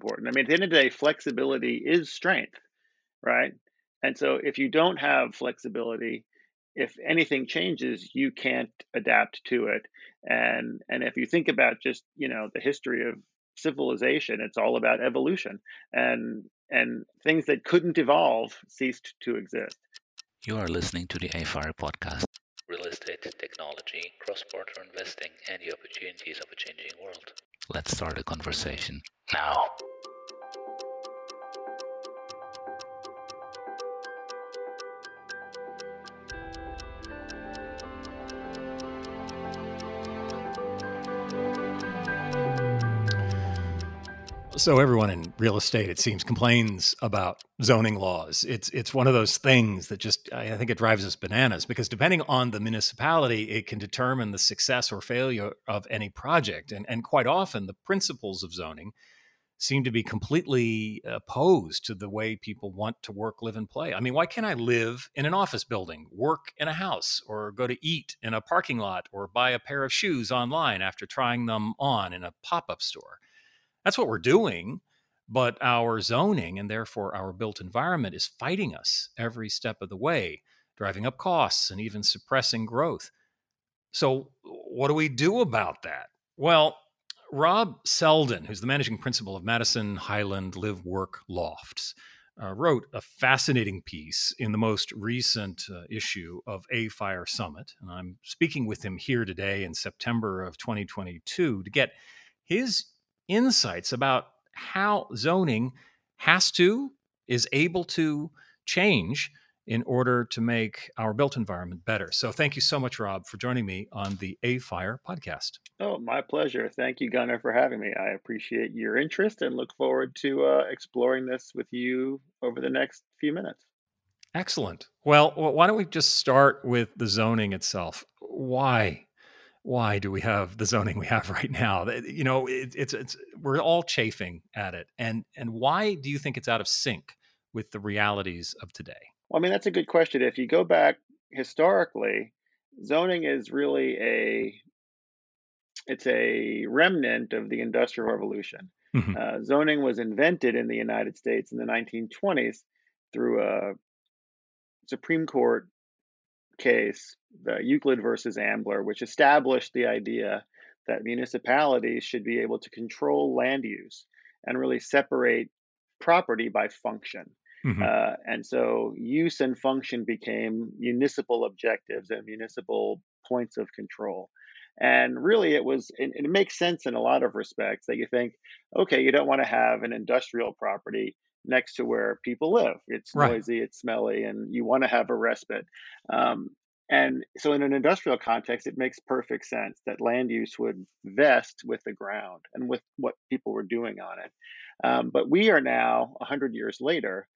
important. I mean, at the end of the day, flexibility is strength, right? And so if you don't have flexibility, if anything changes, you can't adapt to it. And and if you think about just, you know, the history of civilization, it's all about evolution. And and things that couldn't evolve ceased to exist. You are listening to the AFIRE podcast. Real estate, technology, cross border investing, and the opportunities of a changing world. Let's start a conversation now. So everyone in real estate, it seems, complains about zoning laws. It's it's one of those things that just I think it drives us bananas because depending on the municipality, it can determine the success or failure of any project. And and quite often the principles of zoning seem to be completely opposed to the way people want to work, live, and play. I mean, why can't I live in an office building, work in a house, or go to eat in a parking lot, or buy a pair of shoes online after trying them on in a pop up store? That's what we're doing. But our zoning and therefore our built environment is fighting us every step of the way, driving up costs and even suppressing growth. So, what do we do about that? Well, Rob Seldin, who's the managing principal of Madison Highland Live Work Lofts, uh, wrote a fascinating piece in the most recent uh, issue of AFIRE Summit. And I'm speaking with him here today in September of 2022 to get his insights about how zoning has to, is able to change in order to make our built environment better. So thank you so much, Rob, for joining me on the AFIRE podcast. Oh, my pleasure. Thank you, Gunnar, for having me. I appreciate your interest and look forward to uh, exploring this with you over the next few minutes. Excellent. Well, why don't we just start with the zoning itself? Why why do we have the zoning we have right now? You know, it, it's it's we're all chafing at it, and and why do you think it's out of sync with the realities of today? Well, I mean, that's a good question. If you go back historically, zoning is really a it's a remnant of the Industrial Revolution. Mm-hmm. Uh, zoning was invented in the United States in the 1920s through a Supreme Court case, the Euclid versus Ambler, which established the idea that municipalities should be able to control land use and really separate property by function. Mm-hmm. Uh, and so use and function became municipal objectives and municipal points of control. And really, it was, it, it makes sense in a lot of respects that you think, okay, you don't want to have an industrial property next to where people live. It's right. noisy, it's smelly, and you want to have a respite. Um, and so, in an industrial context, it makes perfect sense that land use would vest with the ground and with what people were doing on it. Um, but we are now, 100 years later,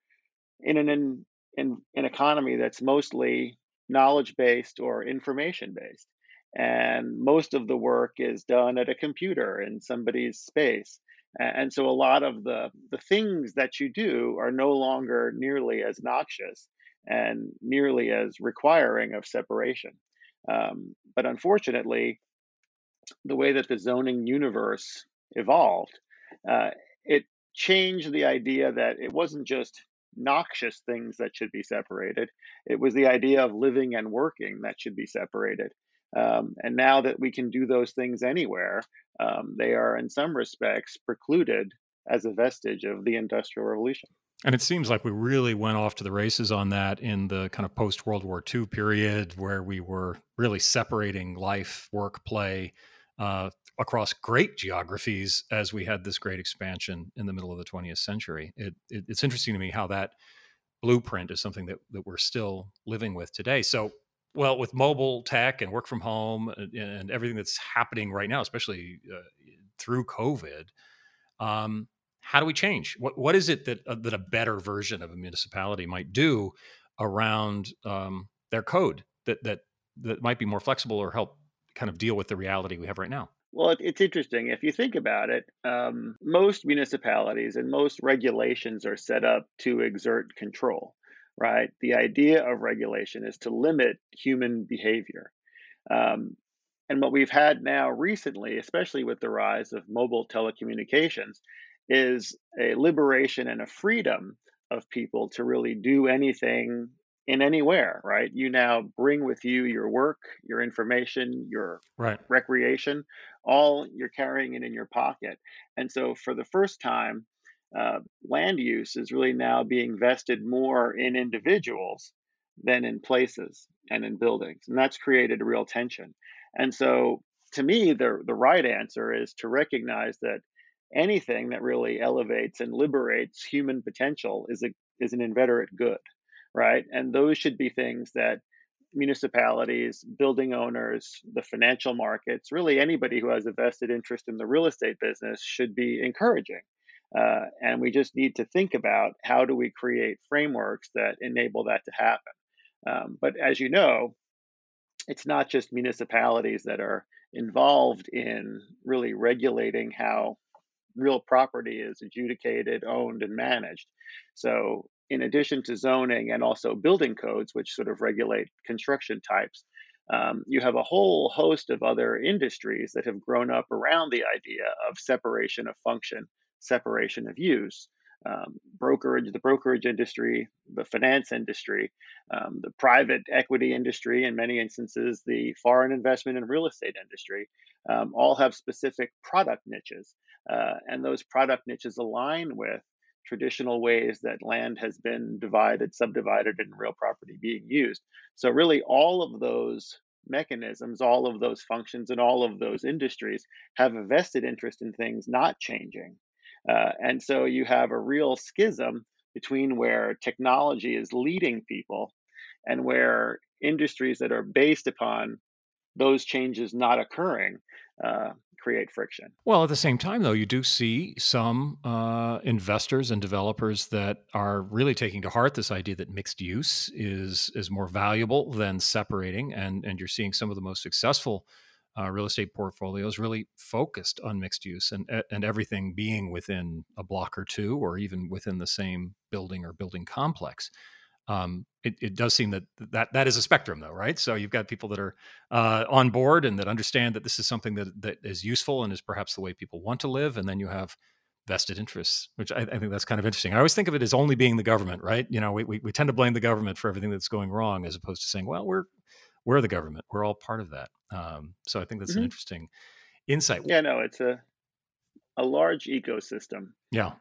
in an in, in, an economy that's mostly knowledge based or information based. And most of the work is done at a computer in somebody's space. And so a lot of the, the things that you do are no longer nearly as noxious and nearly as requiring of separation. Um, but unfortunately, the way that the zoning universe evolved, uh, it changed the idea that it wasn't just noxious things that should be separated, it was the idea of living and working that should be separated. Um, and now that we can do those things anywhere, um, they are in some respects precluded as a vestige of the Industrial Revolution. And it seems like we really went off to the races on that in the kind of post World War II period, where we were really separating life, work, play uh, across great geographies as we had this great expansion in the middle of the 20th century. It, it, it's interesting to me how that blueprint is something that, that we're still living with today. So, well, with mobile tech and work from home and, and everything that's happening right now, especially uh, through COVID, um, how do we change? What what is it that uh, that a better version of a municipality might do around um, their code that that that might be more flexible or help kind of deal with the reality we have right now? Well, it's interesting. If you think about it, um, most municipalities and most regulations are set up to exert control, right? The idea of regulation is to limit human behavior. Um, and what we've had now recently, especially with the rise of mobile telecommunications, is a liberation and a freedom of people to really do anything in anywhere, right? You now bring with you your work, your information, your right. recreation, all you're carrying it in your pocket. And so for the first time, uh, land use is really now being vested more in individuals than in places and in buildings. And that's created a real tension. And so to me, the, the right answer is to recognize that anything that really elevates and liberates human potential is a is an inveterate good, right? And those should be things that municipalities, building owners, the financial markets, really anybody who has a vested interest in the real estate business should be encouraging. Uh, and we just need to think about how do we create frameworks that enable that to happen. Um, but as you know, it's not just municipalities that are involved in really regulating how real property is adjudicated, owned, and managed. So, in addition to zoning and also building codes, which sort of regulate construction types, um, you have a whole host of other industries that have grown up around the idea of separation of function, separation of use. Um, brokerage, the brokerage industry, the finance industry, um, the private equity industry, in many instances, the foreign investment and real estate industry, um, all have specific product niches. Uh, and those product niches align with traditional ways that land has been divided, subdivided, and real property being used. So, really, all of those mechanisms, all of those functions, and all of those industries have a vested interest in things not changing. Uh, and so, you have a real schism between where technology is leading people and where industries that are based upon those changes not occurring uh, create friction. Well, at the same time, though, you do see some uh, investors and developers that are really taking to heart this idea that mixed use is is more valuable than separating, and and you're seeing some of the most successful uh, real estate portfolios really focused on mixed use and and everything being within a block or two, or even within the same building or building complex. Um, it, it, does seem that that that is a spectrum though right? So you've got people that are uh, on board and that understand that this is something that that is useful and is perhaps the way people want to live and then you have vested interests which I, I think that's kind of interesting. I always think of it as only being the government right? You know we, we, we tend to blame the government for everything that's going wrong as opposed to saying well we're we're the government. We're all part of that um, so i think that's mm-hmm. an interesting insight yeah no it's a a large ecosystem yeah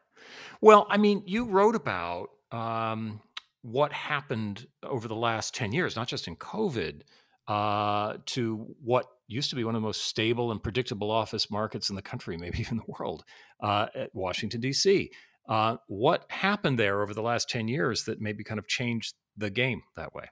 well i mean you wrote about um, what happened over the last 10 years, not just in COVID, uh, to what used to be one of the most stable and predictable office markets in the country, maybe even the world, uh, at Washington, D.C. Uh, what happened there over the last 10 years that maybe kind of changed the game that way?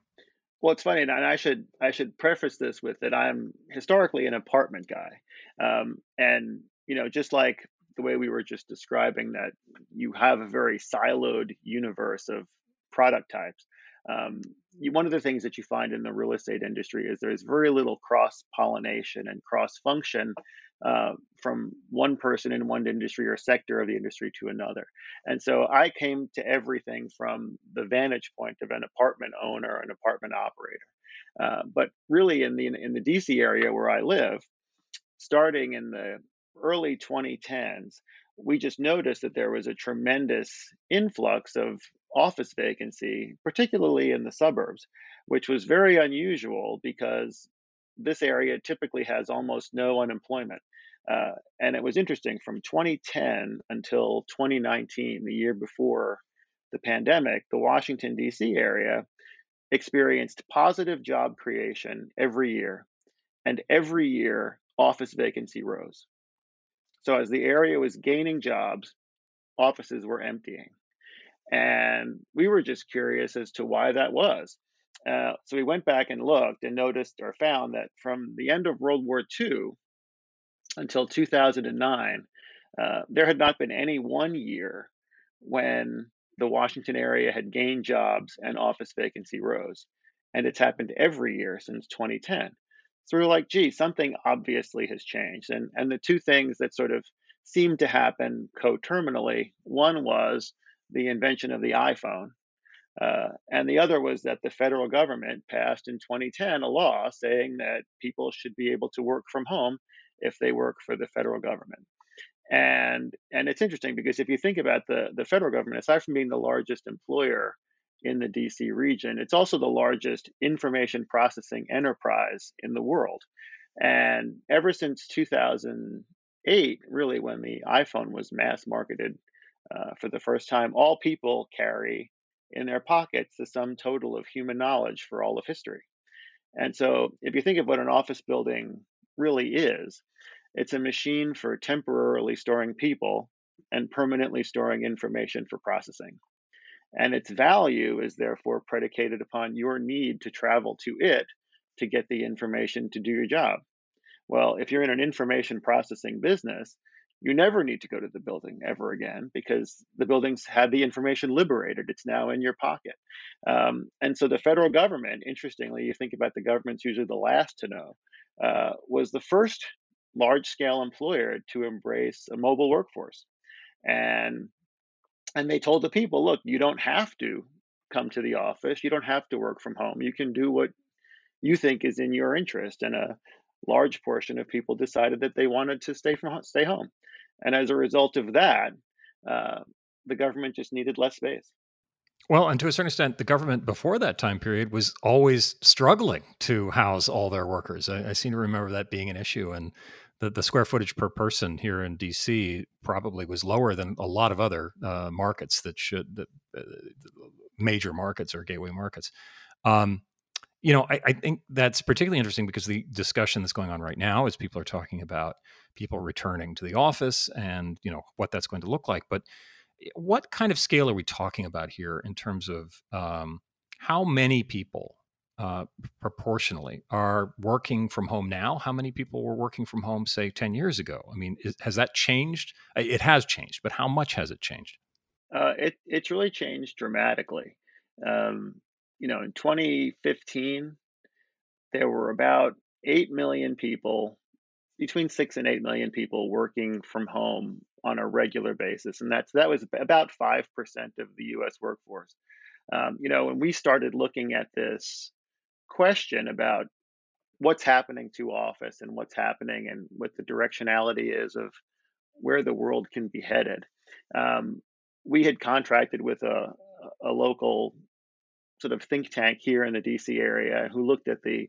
Well, it's funny, and I should I should preface this with that I'm historically an apartment guy, um, and you know, just like the way we were just describing that you have a very siloed universe of product types. Um, you, one of the things that you find in the real estate industry is there's very little cross pollination and cross function uh, from one person in one industry or sector of the industry to another. And so I came to everything from the vantage point of an apartment owner, an apartment operator. Uh, but really, in the in the DC area where I live, starting in the early 2010s, we just noticed that there was a tremendous influx of office vacancy, particularly in the suburbs, which was very unusual because this area typically has almost no unemployment. Uh, and it was interesting from 2010 until 2019, the year before the pandemic, the Washington, D.C. area experienced positive job creation every year. And every year, office vacancy rose. So as the area was gaining jobs, offices were emptying. And we were just curious as to why that was. Uh, so we went back and looked and noticed or found that from the end of World War II until 2009, uh, there had not been any one year when the Washington area had gained jobs and office vacancy rose. And it's happened every year since 2010. So we are like, gee, something obviously has changed. And and the two things that sort of seemed to happen coterminally, one was the invention of the iPhone. Uh, and the other was that the federal government passed in 2010 a law saying that people should be able to work from home if they work for the federal government. and and it's interesting because if you think about the the federal government, aside from being the largest employer in the DC region, it's also the largest information processing enterprise in the world. And ever since 2008, really when the iPhone was mass marketed uh, for the first time, all people carry in their pockets the sum total of human knowledge for all of history. And so, if you think of what an office building really is, it's a machine for temporarily storing people and permanently storing information for processing. And its value is therefore predicated upon your need to travel to it to get the information to do your job. Well, if you're in an information processing business, you never need to go to the building ever again because the buildings had the information liberated. It's now in your pocket. Um, and so the federal government, interestingly, you think about the government's usually the last to know, uh, was the first large scale employer to embrace a mobile workforce. And and they told the people, look, you don't have to come to the office. You don't have to work from home. You can do what you think is in your interest. And a large portion of people decided that they wanted to stay from stay home. And as a result of that, uh, the government just needed less space. Well, and to a certain extent, the government before that time period was always struggling to house all their workers. I, I seem to remember that being an issue, and the, the square footage per person here in DC probably was lower than a lot of other uh, markets that should that uh, major markets or gateway markets. Um, you know, I, I, think that's particularly interesting because the discussion that's going on right now is people are talking about people returning to the office and you know what that's going to look like. But eh, what kind of scale are we talking about here in terms of um, how many people uh, proportionally are working from home now? How many people were working from home, say, 10 years ago? I mean, is, has that changed? It has changed, but how much has it changed? Uh, it, it's really changed dramatically. Um, you know, in 2015, there were about 8 million people, between 6 and 8 million people working from home on a regular basis. And that's that was about 5% of the US workforce. Um, you know, when we started looking at this question about what's happening to office and what's happening and what the directionality is of where the world can be headed. Um, we had contracted with a, a local sort of think tank here in the DC area who looked at the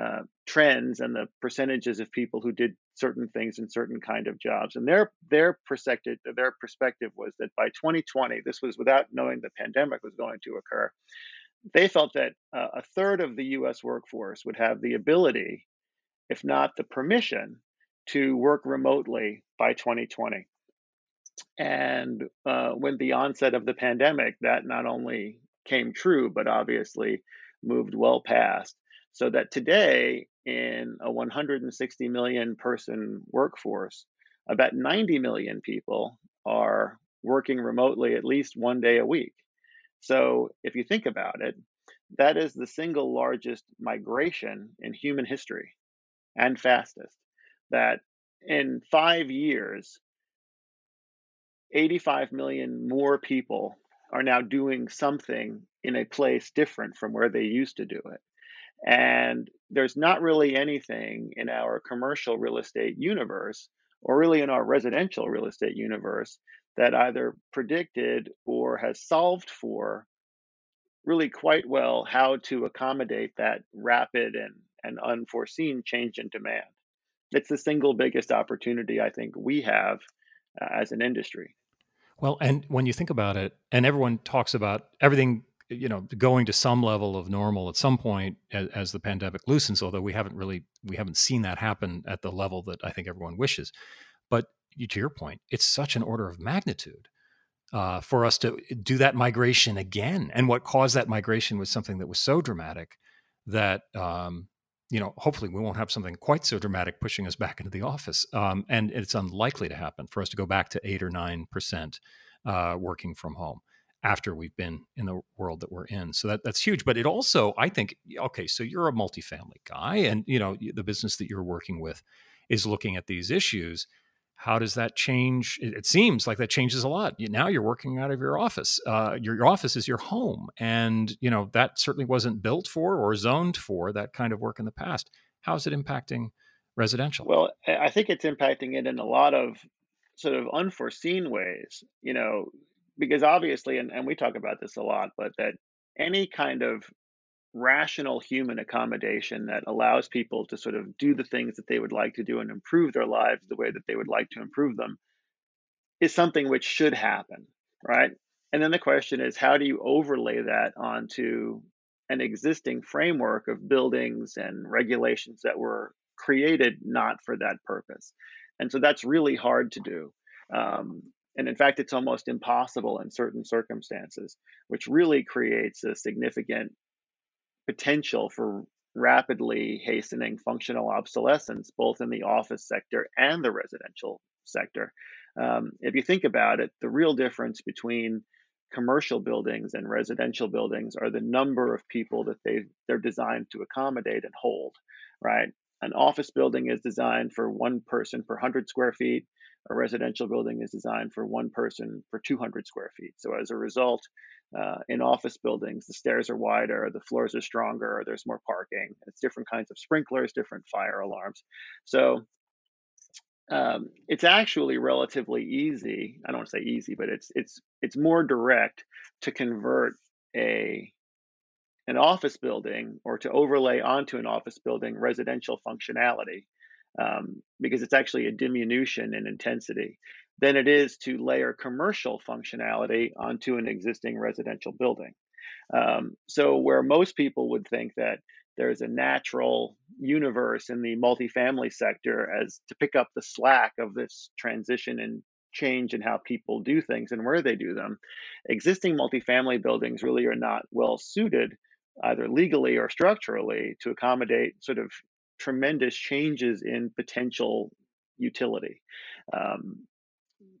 uh, trends and the percentages of people who did certain things in certain kind of jobs. And their their perspective their perspective was that by 2020, this was without knowing the pandemic was going to occur, they felt that uh, a third of the US workforce would have the ability, if not the permission, to work remotely by 2020. And uh, the onset of the pandemic, that not only came true, but obviously moved well past. So that today, in a 160 million person workforce, about 90 million people are working remotely at least one day a week. So if you think about it, that is the single largest migration in human history and fastest. That in five years, 85 million more people are now doing something in a place different from where they used to do it. And there's not really anything in our commercial real estate universe or really in our residential real estate universe that either predicted or has solved for really quite well how to accommodate that rapid and, and unforeseen change in demand. It's the single biggest opportunity I think we have uh, as an industry. Well, and when you think about it, and everyone talks about everything, you know, going to some level of normal at some point as, as the pandemic loosens, although we haven't really we haven't seen that happen at the level that I think everyone wishes. To your point, it's such an order of magnitude uh, for us to do that migration again. And what caused that migration was something that was so dramatic that um, you know hopefully we won't have something quite so dramatic pushing us back into the office. Um, and it's unlikely to happen for us to go back to eight or nine percent uh, working from home after we've been in the world that we're in. So that that's huge. But it also, I think, okay, so you're a multifamily guy, and you know the business that you're working with is looking at these issues how does that change? It, seems like that changes a lot. Now you're working out of your office. Uh, your, your office is your home, and you know that certainly wasn't built for or zoned for that kind of work in the past. How is it impacting residential? Well, I think it's impacting it in a lot of sort of unforeseen ways, you know, because obviously, and, and we talk about this a lot, but that any kind of rational human accommodation that allows people to sort of do the things that they would like to do and improve their lives the way that they would like to improve them is something which should happen, right? And then the question is, how do you overlay that onto an existing framework of buildings and regulations that were created not for that purpose? And so that's really hard to do. Um, and in fact, it's almost impossible in certain circumstances, which really creates a significant potential for rapidly hastening functional obsolescence, both in the office sector and the residential sector. Um, if you think about it, the real difference between commercial buildings and residential buildings are the number of people that they they're designed to accommodate and hold, right? An office building is designed for one person per 100 square feet. A residential building is designed for one person for 200 square feet. So as a result, uh, in office buildings, the stairs are wider, the floors are stronger, there's more parking. It's different kinds of sprinklers, different fire alarms. So um, it's actually relatively easy. I don't want to say easy, but it's it's it's more direct to convert a an office building or to overlay onto an office building residential functionality um, because it's actually a diminution in intensity than it is to layer commercial functionality onto an existing residential building. Um, so where most people would think that there's a natural universe in the multifamily sector as to pick up the slack of this transition and change in how people do things and where they do them. Existing multifamily buildings really are not well suited, either legally or structurally, to accommodate sort of tremendous changes in potential utility. Um,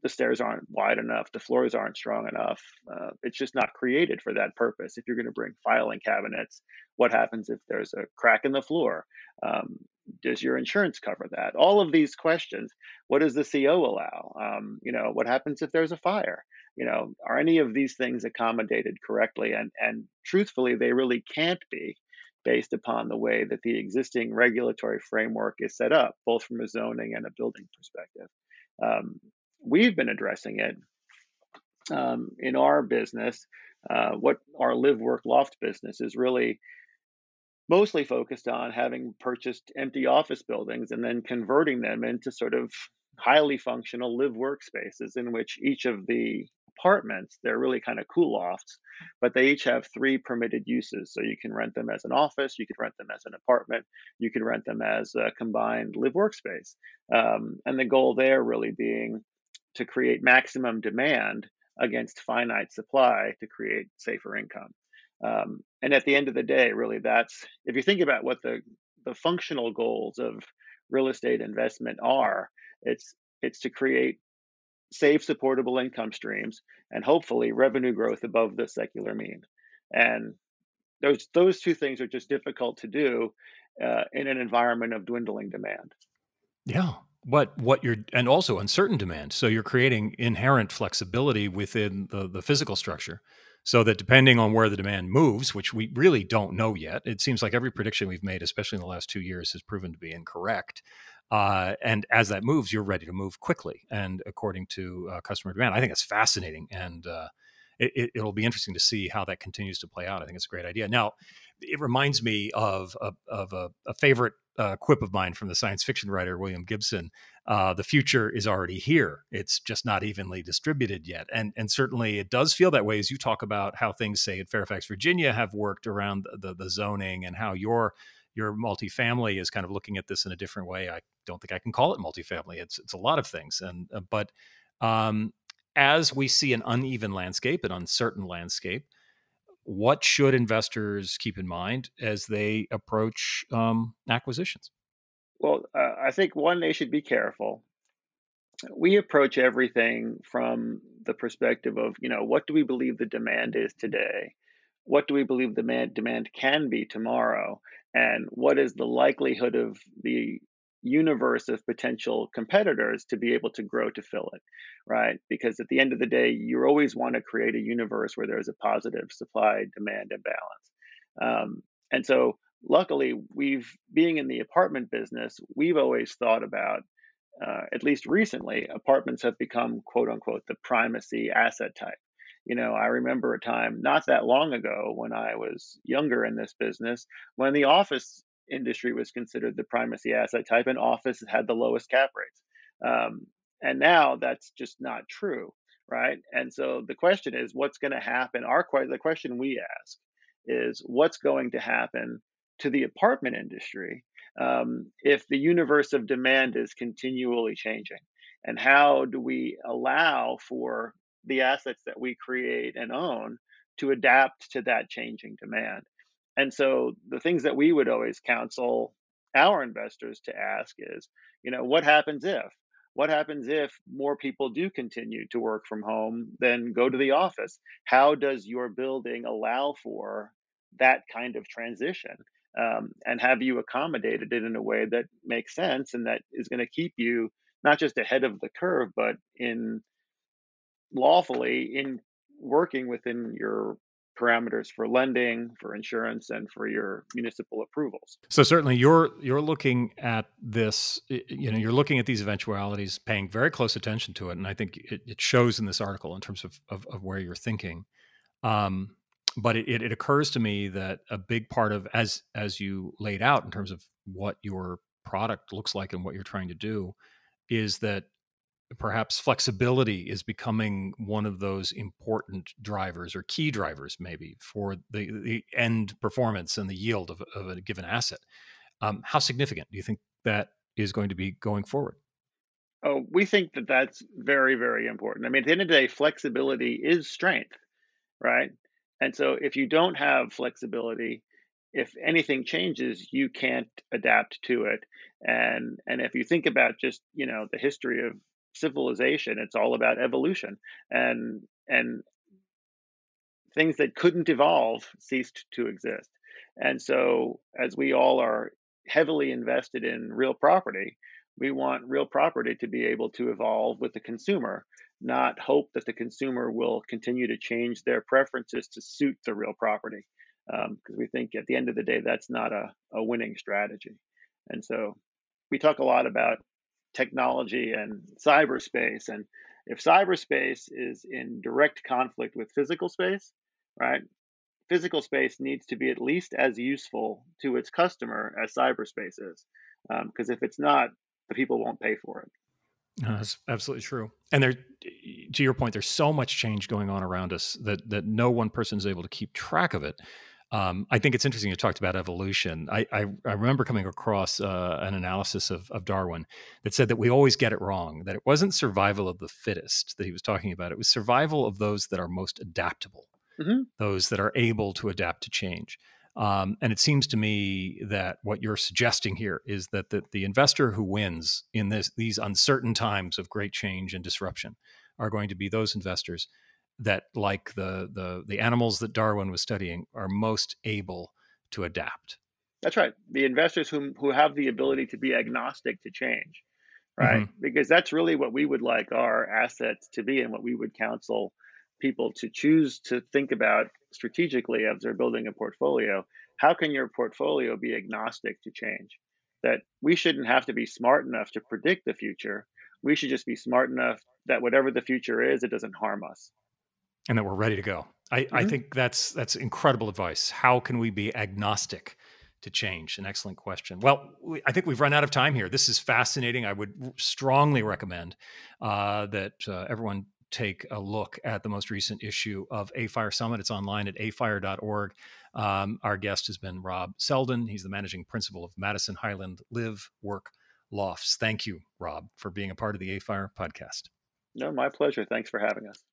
the stairs aren't wide enough, the floors aren't strong enough. Uh, it's just not created for that purpose. If you're going to bring filing cabinets, what happens if there's a crack in the floor? Um, does your insurance cover that? All of these questions. What does the CO allow? Um, you know, what happens if there's a fire? You know, are any of these things accommodated correctly? And and truthfully, they really can't be based upon the way that the existing regulatory framework is set up, both from a zoning and a building perspective. Um, we've been addressing it um, in our business. Uh, what our live work loft business is really mostly focused on having purchased empty office buildings and then converting them into sort of highly functional live workspaces in which each of the apartments they're really kind of cool lofts but they each have three permitted uses so you can rent them as an office you could rent them as an apartment you can rent them as a combined live workspace um, and the goal there really being to create maximum demand against finite supply to create safer income. Um, and at the end of the day, really, that's if you think about what the the functional goals of real estate investment are, it's it's to create safe, supportable income streams and hopefully revenue growth above the secular mean. And those those two things are just difficult to do uh, in an environment of dwindling demand. Yeah, what what you're and also uncertain demand so you're creating inherent flexibility within the, the physical structure so that depending on where the demand moves which we really don't know yet it seems like every prediction we've made especially in the last two years has proven to be incorrect uh, and as that moves you're ready to move quickly and according to uh, customer demand. I think it's fascinating and uh, it, will be interesting to see how that continues to play out i think it's a great idea now it reminds me of, of, of a, a favorite uh, quip of mine from the science fiction writer William Gibson. Uh, the future is already here. It's just not evenly distributed yet, and and certainly it does feel that way as you talk about how things, say at Fairfax, Virginia, have worked around the, the, the zoning and how your your multifamily is kind of looking at this in a different way. I don't think I can call it multifamily. It's it's a lot of things, and uh, but um, as we see an uneven landscape, an uncertain landscape, what should investors keep in mind as they approach um, acquisitions? Well, uh, I think one, they should be careful. We approach everything from the perspective of, you know, what do we believe the demand is today? What do we believe the demand, demand can be tomorrow? And what is the likelihood of the universe of potential competitors to be able to grow to fill it, right? Because at the end of the day, you always want to create a universe where there's a positive supply demand imbalance. Um, and so, luckily, we've being in the apartment business, we've always thought about uh, at least recently, apartments have become quote unquote the primacy asset type. You know, I remember a time not that long ago when I was younger in this business when the office industry was considered the primacy asset type and office had the lowest cap rates. Um, and now that's just not true, right? And so the question is, what's going to happen? Our the question we ask is, what's going to happen to the apartment industry um, if the universe of demand is continually changing? And how do we allow for the assets that we create and own to adapt to that changing demand? And so the things that we would always counsel our investors to ask is, you know, what happens if? What happens if more people do continue to work from home than go to the office? How does your building allow for that kind of transition? Um, and have you accommodated it in a way that makes sense and that is going to keep you not just ahead of the curve, but in lawfully in working within your parameters for lending, for insurance, and for your municipal approvals. So certainly, you're you're looking at this. You know, you're looking at these eventualities, paying very close attention to it, and I think it, it shows in this article in terms of of, of where you're thinking. Um, but it, it occurs to me that a big part of as as you laid out in terms of what your product looks like and what you're trying to do is that perhaps flexibility is becoming one of those important drivers or key drivers maybe for the, the end performance and the yield of, of a given asset. Um, how significant do you think that is going to be going forward? Oh we think that that's very very important. I mean at the end of the day flexibility is strength right? And so if you don't have flexibility if anything changes you can't adapt to it. And and if you think about just you know the history of civilization. It's all about evolution, and and things that couldn't evolve ceased to exist. And so, as we all are heavily invested in real property, we want real property to be able to evolve with the consumer, not hope that the consumer will continue to change their preferences to suit the real property. Because um, we think at the end of the day, that's not a, a winning strategy. And so we talk a lot about technology and cyberspace. And if cyberspace is in direct conflict with physical space, right, physical space needs to be at least as useful to its customer as cyberspace is. Because um, if it's not, the people won't pay for it. No, that's absolutely true. And there, to your point, there's so much change going on around us that that no one person is able to keep track of it. Um, I think it's interesting you talked about evolution. I, I, I remember coming across uh, an analysis of, of, Darwin that said that we always get it wrong, that it wasn't survival of the fittest that he was talking about. It was survival of those that are most adaptable, mm-hmm. those that are able to adapt to change. Um, and it seems to me that what you're suggesting here is that the, the investor who wins in this, these uncertain times of great change and disruption are going to be those investors that like the the the animals that Darwin was studying are most able to adapt. That's right. The investors who who have the ability to be agnostic to change, right? Mm-hmm. Because that's really what we would like our assets to be and what we would counsel people to choose to think about strategically as they're building a portfolio. How can your portfolio be agnostic to change? That we shouldn't have to be smart enough to predict the future. We should just be smart enough that whatever the future is, it doesn't harm us and that we're ready to go. I, mm-hmm. I think that's that's incredible advice. How can we be agnostic to change? An excellent question. Well, we, I think we've run out of time here. This is fascinating. I would strongly recommend uh, that uh, everyone take a look at the most recent issue of AFIRE Summit. It's online at afire.org. Um, our guest has been Rob Seldin. He's the managing principal of Madison Highland Live Work Lofts. Thank you, Rob, for being a part of the AFIRE podcast. No, my pleasure. Thanks for having us.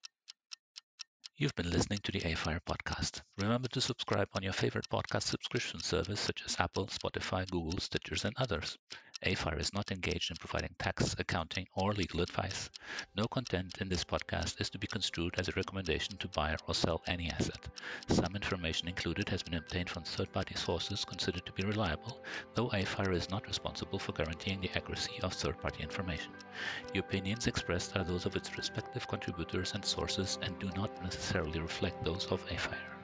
You've been listening to the AFIRE podcast. Remember to subscribe on your favorite podcast subscription service such as Apple, Spotify, Google, Stitchers, and others. AFIRE is not engaged in providing tax, accounting, or legal advice. No content in this podcast is to be construed as a recommendation to buy or sell any asset. Some information included has been obtained from third-party sources considered to be reliable, though AFIRE is not responsible for guaranteeing the accuracy of third-party information. The opinions expressed are those of its respective contributors and sources and do not necessarily reflect those of AFIRE.